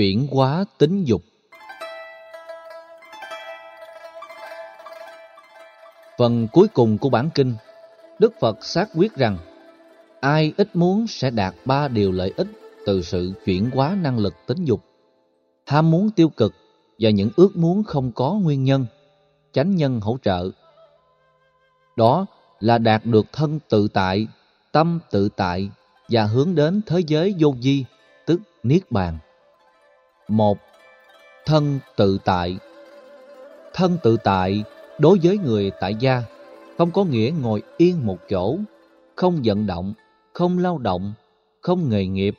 Chuyển hóa tính dục Phần cuối cùng của bản kinh, Đức Phật xác quyết rằng ai ít muốn sẽ đạt ba điều lợi ích từ sự chuyển hóa năng lực tính dục. Ham muốn tiêu cực và những ước muốn không có nguyên nhân, chánh nhân hỗ trợ. Đó là đạt được thân tự tại, tâm tự tại và hướng đến thế giới vô vi, tức Niết Bàn một Thân tự tại Thân tự tại đối với người tại gia không có nghĩa ngồi yên một chỗ, không vận động, không lao động, không nghề nghiệp,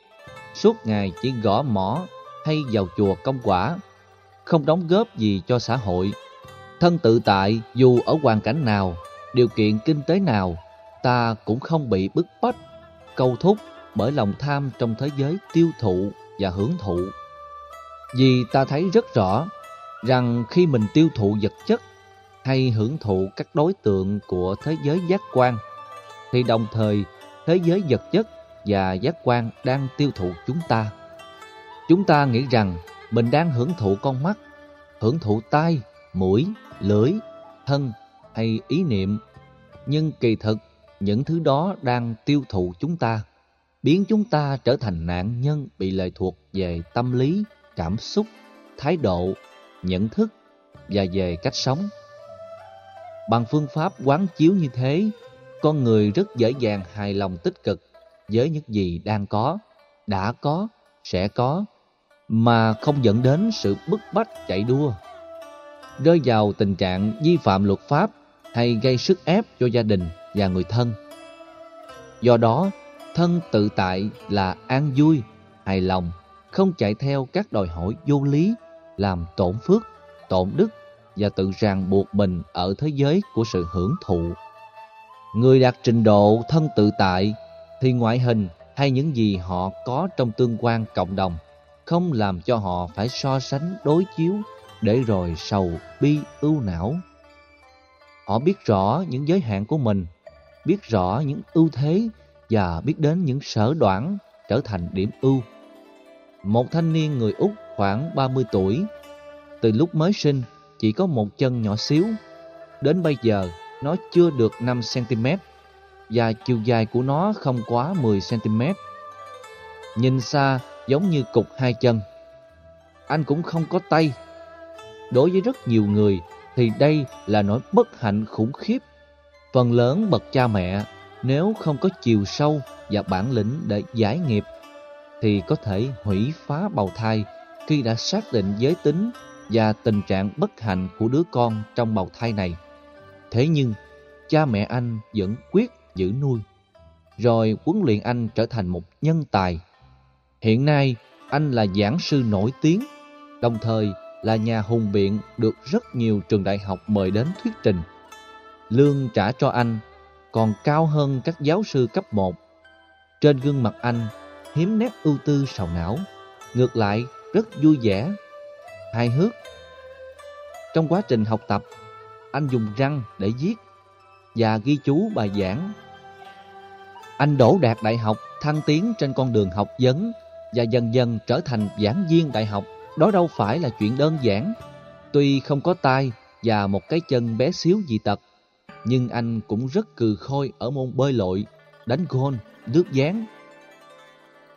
suốt ngày chỉ gõ mỏ hay vào chùa công quả, không đóng góp gì cho xã hội. Thân tự tại dù ở hoàn cảnh nào, điều kiện kinh tế nào, ta cũng không bị bức bách, câu thúc bởi lòng tham trong thế giới tiêu thụ và hưởng thụ. Vì ta thấy rất rõ rằng khi mình tiêu thụ vật chất hay hưởng thụ các đối tượng của thế giới giác quan, thì đồng thời thế giới vật chất và giác quan đang tiêu thụ chúng ta. Chúng ta nghĩ rằng mình đang hưởng thụ con mắt, hưởng thụ tai, mũi, lưỡi, thân hay ý niệm, nhưng kỳ thực những thứ đó đang tiêu thụ chúng ta, biến chúng ta trở thành nạn nhân bị lệ thuộc về tâm lý, cảm xúc, thái độ, nhận thức và về cách sống. Bằng phương pháp quán chiếu như thế, con người rất dễ dàng hài lòng tích cực với những gì đang có, đã có, sẽ có, mà không dẫn đến sự bức bách chạy đua. Rơi vào tình trạng vi phạm luật pháp hay gây sức ép cho gia đình và người thân. Do đó, thân tự tại là an vui, hài lòng, không chạy theo các đòi hỏi vô lý, làm tổn phước, tổn đức và tự ràng buộc mình ở thế giới của sự hưởng thụ. Người đạt trình độ thân tự tại thì ngoại hình hay những gì họ có trong tương quan cộng đồng không làm cho họ phải so sánh đối chiếu để rồi sầu bi ưu não. Họ biết rõ những giới hạn của mình, biết rõ những ưu thế và biết đến những sở đoản trở thành điểm ưu. Một thanh niên người Úc khoảng 30 tuổi, từ lúc mới sinh chỉ có một chân nhỏ xíu. Đến bây giờ, nó chưa được 5cm và chiều dài của nó không quá 10cm. Nhìn xa giống như cục hai chân. Anh cũng không có tay. Đối với rất nhiều người thì đây là nỗi bất hạnh khủng khiếp. Phần lớn bậc cha mẹ nếu không có chiều sâu và bản lĩnh để giải nghiệp thì có thể hủy phá bào thai khi đã xác định giới tính và tình trạng bất hạnh của đứa con trong bào thai này. Thế nhưng, cha mẹ anh vẫn quyết giữ nuôi, rồi huấn luyện anh trở thành một nhân tài. Hiện nay, anh là giảng sư nổi tiếng, đồng thời là nhà hùng biện được rất nhiều trường đại học mời đến thuyết trình. Lương trả cho anh còn cao hơn các giáo sư cấp 1. Trên gương mặt anh hiếm nét ưu tư sầu não, ngược lại rất vui vẻ, hài hước. Trong quá trình học tập, anh dùng răng để viết và ghi chú bài giảng. Anh đổ đạt đại học thăng tiến trên con đường học vấn và dần dần trở thành giảng viên đại học. Đó đâu phải là chuyện đơn giản. Tuy không có tai và một cái chân bé xíu dị tật, nhưng anh cũng rất cừ khôi ở môn bơi lội, đánh gôn, nước dáng.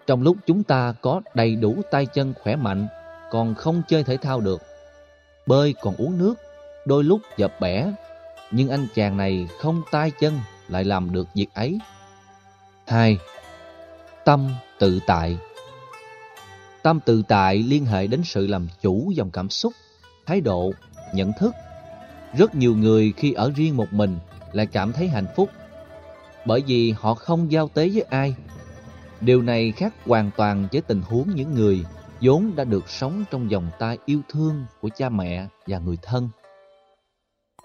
Trong lúc chúng ta có đầy đủ tay chân khỏe mạnh, còn không chơi thể thao được. Bơi còn uống nước, đôi lúc dập bẻ, nhưng anh chàng này không tay chân lại làm được việc ấy. 2. Tâm tự tại Tâm tự tại liên hệ đến sự làm chủ dòng cảm xúc, thái độ, nhận thức. Rất nhiều người khi ở riêng một mình lại cảm thấy hạnh phúc bởi vì họ không giao tế với ai. Điều này khác hoàn toàn với tình huống những người vốn đã được sống trong vòng tay yêu thương của cha mẹ và người thân.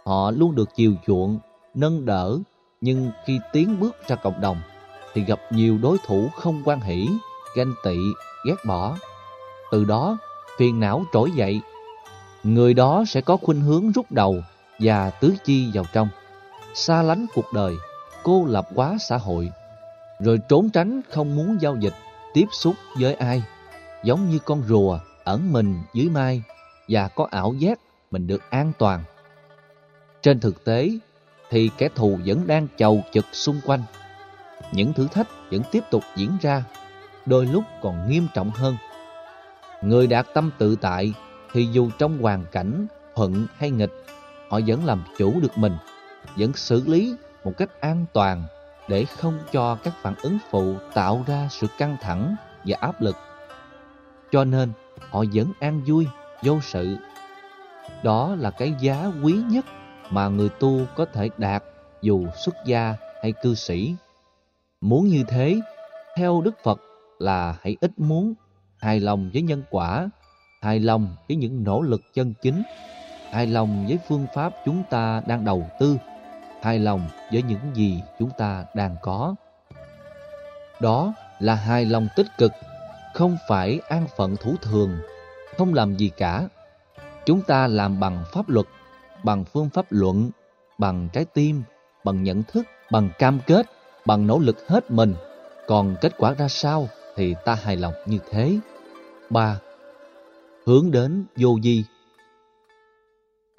Họ luôn được chiều chuộng, nâng đỡ, nhưng khi tiến bước ra cộng đồng thì gặp nhiều đối thủ không quan hỷ, ganh tị, ghét bỏ. Từ đó, phiền não trỗi dậy. Người đó sẽ có khuynh hướng rút đầu và tứ chi vào trong, xa lánh cuộc đời, cô lập quá xã hội, rồi trốn tránh không muốn giao dịch, tiếp xúc với ai, giống như con rùa ẩn mình dưới mai và có ảo giác mình được an toàn. Trên thực tế thì kẻ thù vẫn đang chầu chực xung quanh. Những thử thách vẫn tiếp tục diễn ra, đôi lúc còn nghiêm trọng hơn. Người đạt tâm tự tại thì dù trong hoàn cảnh thuận hay nghịch, họ vẫn làm chủ được mình, vẫn xử lý một cách an toàn để không cho các phản ứng phụ tạo ra sự căng thẳng và áp lực. Cho nên, họ vẫn an vui, vô sự. Đó là cái giá quý nhất mà người tu có thể đạt dù xuất gia hay cư sĩ. Muốn như thế, theo Đức Phật là hãy ít muốn, hài lòng với nhân quả, hài lòng với những nỗ lực chân chính, hài lòng với phương pháp chúng ta đang đầu tư, hài lòng với những gì chúng ta đang có. Đó là hài lòng tích cực, không phải an phận thủ thường, không làm gì cả. Chúng ta làm bằng pháp luật, bằng phương pháp luận, bằng trái tim, bằng nhận thức, bằng cam kết, bằng nỗ lực hết mình. Còn kết quả ra sao thì ta hài lòng như thế. 3. Hướng đến vô di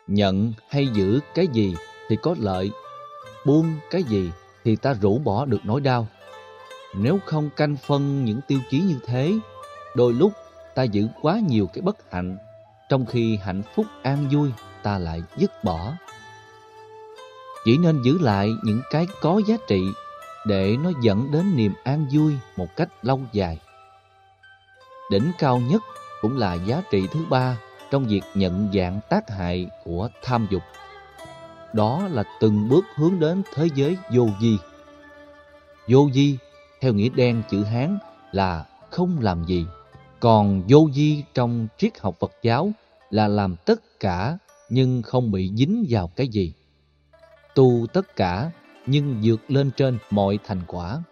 Nhận hay giữ cái gì thì có lợi, buông cái gì thì ta rũ bỏ được nỗi đau. Nếu không canh phân những tiêu chí như thế, đôi lúc ta giữ quá nhiều cái bất hạnh, trong khi hạnh phúc an vui ta lại dứt bỏ. Chỉ nên giữ lại những cái có giá trị để nó dẫn đến niềm an vui một cách lâu dài. Đỉnh cao nhất cũng là giá trị thứ ba trong việc nhận dạng tác hại của tham dục. Đó là từng bước hướng đến thế giới vô di. Vô di theo nghĩa đen chữ Hán, là không làm gì. Còn vô di trong triết học Phật giáo là làm tất cả nhưng không bị dính vào cái gì. Tu tất cả nhưng vượt lên trên mọi thành quả.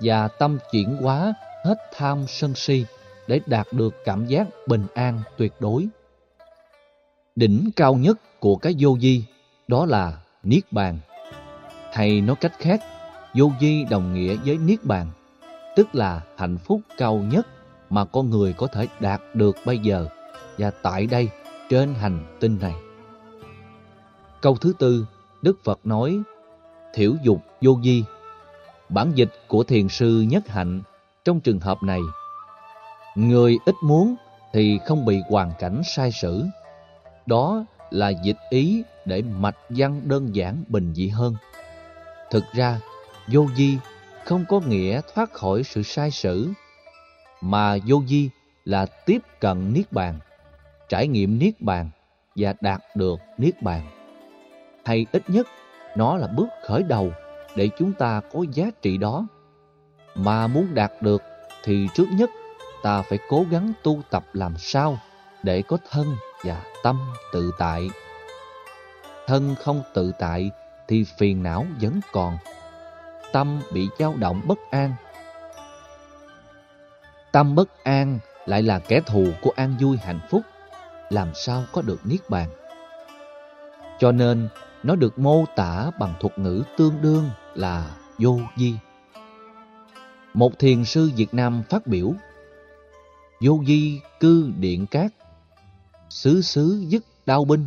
Và tâm chuyển hóa hết tham sân si để đạt được cảm giác bình an tuyệt đối. Đỉnh cao nhất của cái vô di đó là Niết Bàn. Hay nói cách khác, vô vi đồng nghĩa với Niết Bàn, tức là hạnh phúc cao nhất mà con người có thể đạt được bây giờ và tại đây trên hành tinh này. Câu thứ tư, Đức Phật nói, thiểu dục vô vi. Bản dịch của thiền sư Nhất Hạnh trong trường hợp này, người ít muốn thì không bị hoàn cảnh sai sử. Đó là dịch ý để mạch văn đơn giản bình dị hơn. Thực ra, vô vi không có nghĩa thoát khỏi sự sai sử, mà vô vi là tiếp cận Niết Bàn, trải nghiệm Niết Bàn và đạt được Niết Bàn. Hay ít nhất, nó là bước khởi đầu để chúng ta có giá trị đó. Mà muốn đạt được thì trước nhất ta phải cố gắng tu tập làm sao để có thân và tâm tự tại. Thân không tự tại thì phiền não vẫn còn. Tâm bị dao động bất an. Tâm bất an lại là kẻ thù của an vui hạnh phúc. Làm sao có được niết bàn? Cho nên, nó được mô tả bằng thuật ngữ tương đương là vô vi. Một thiền sư Việt Nam phát biểu, Vô vi cư điện cát Xứ xứ dứt đao binh.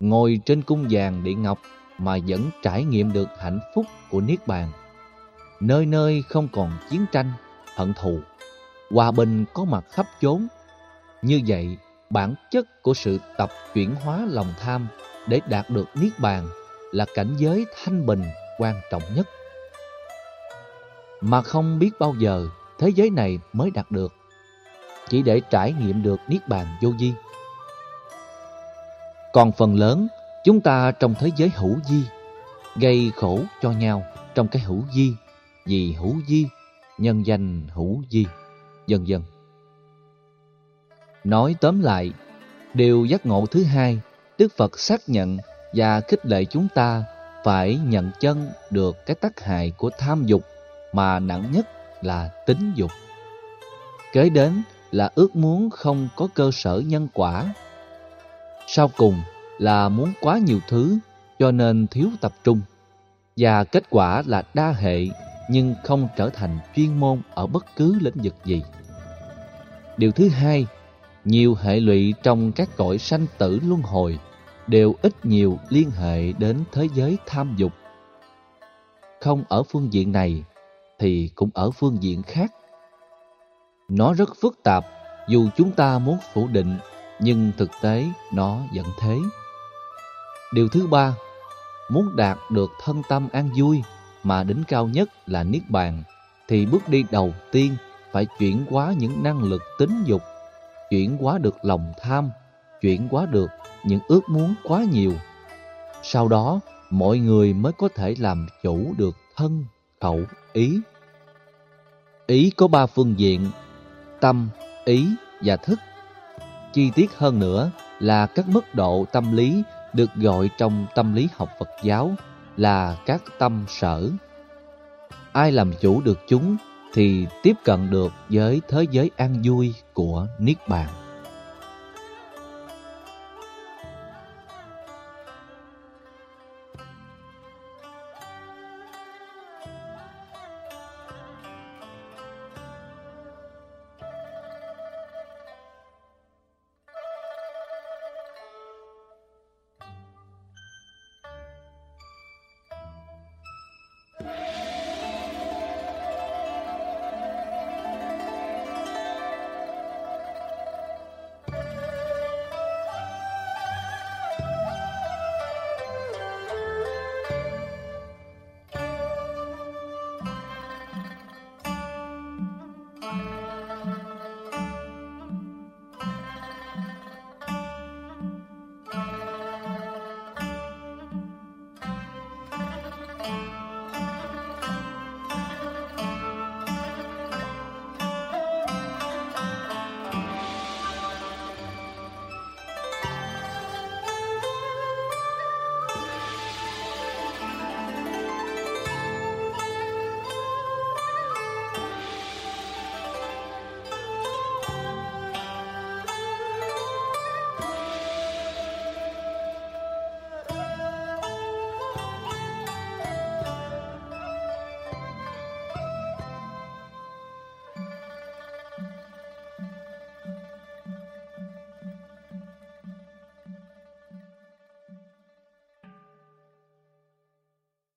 Ngồi trên cung vàng điện ngọc Mà vẫn trải nghiệm được hạnh phúc của Niết Bàn. Nơi nơi không còn chiến tranh, hận thù. Hòa bình có mặt khắp chốn. Như vậy, bản chất của sự tập chuyển hóa lòng tham Để đạt được Niết Bàn Là cảnh giới thanh bình quan trọng nhất. Mà không biết bao giờ thế giới này mới đạt được chỉ để trải nghiệm được niết bàn vô vi. Còn phần lớn, chúng ta trong thế giới hữu vi, gây khổ cho nhau trong cái hữu vi, vì hữu vi, nhân danh hữu vi, dần dần. Nói tóm lại, điều giác ngộ thứ hai, Đức Phật xác nhận và khích lệ chúng ta phải nhận chân được cái tác hại của tham dục mà nặng nhất là tính dục. Kế đến là ước muốn không có cơ sở nhân quả. Sau cùng là muốn quá nhiều thứ cho nên thiếu tập trung. Và kết quả là đa hệ nhưng không trở thành chuyên môn ở bất cứ lĩnh vực gì. Điều thứ hai, nhiều hệ lụy trong các cõi sanh tử luân hồi đều ít nhiều liên hệ đến thế giới tham dục. Không ở phương diện này thì cũng ở phương diện khác. Nó rất phức tạp, dù chúng ta muốn phủ định, nhưng thực tế nó vẫn thế. Điều thứ ba, muốn đạt được thân tâm an vui mà đỉnh cao nhất là Niết Bàn, thì bước đi đầu tiên phải chuyển hóa những năng lực tính dục, chuyển hóa được lòng tham, chuyển hóa được những ước muốn quá nhiều. Sau đó, mọi người mới có thể làm chủ được thân, khẩu, ý. Ý có ba phương diện, tâm, ý và thức. Chi tiết hơn nữa là các mức độ tâm lý được gọi trong tâm lý học Phật giáo là các tâm sở. Ai làm chủ được chúng thì tiếp cận được với thế giới an vui của Niết Bàn.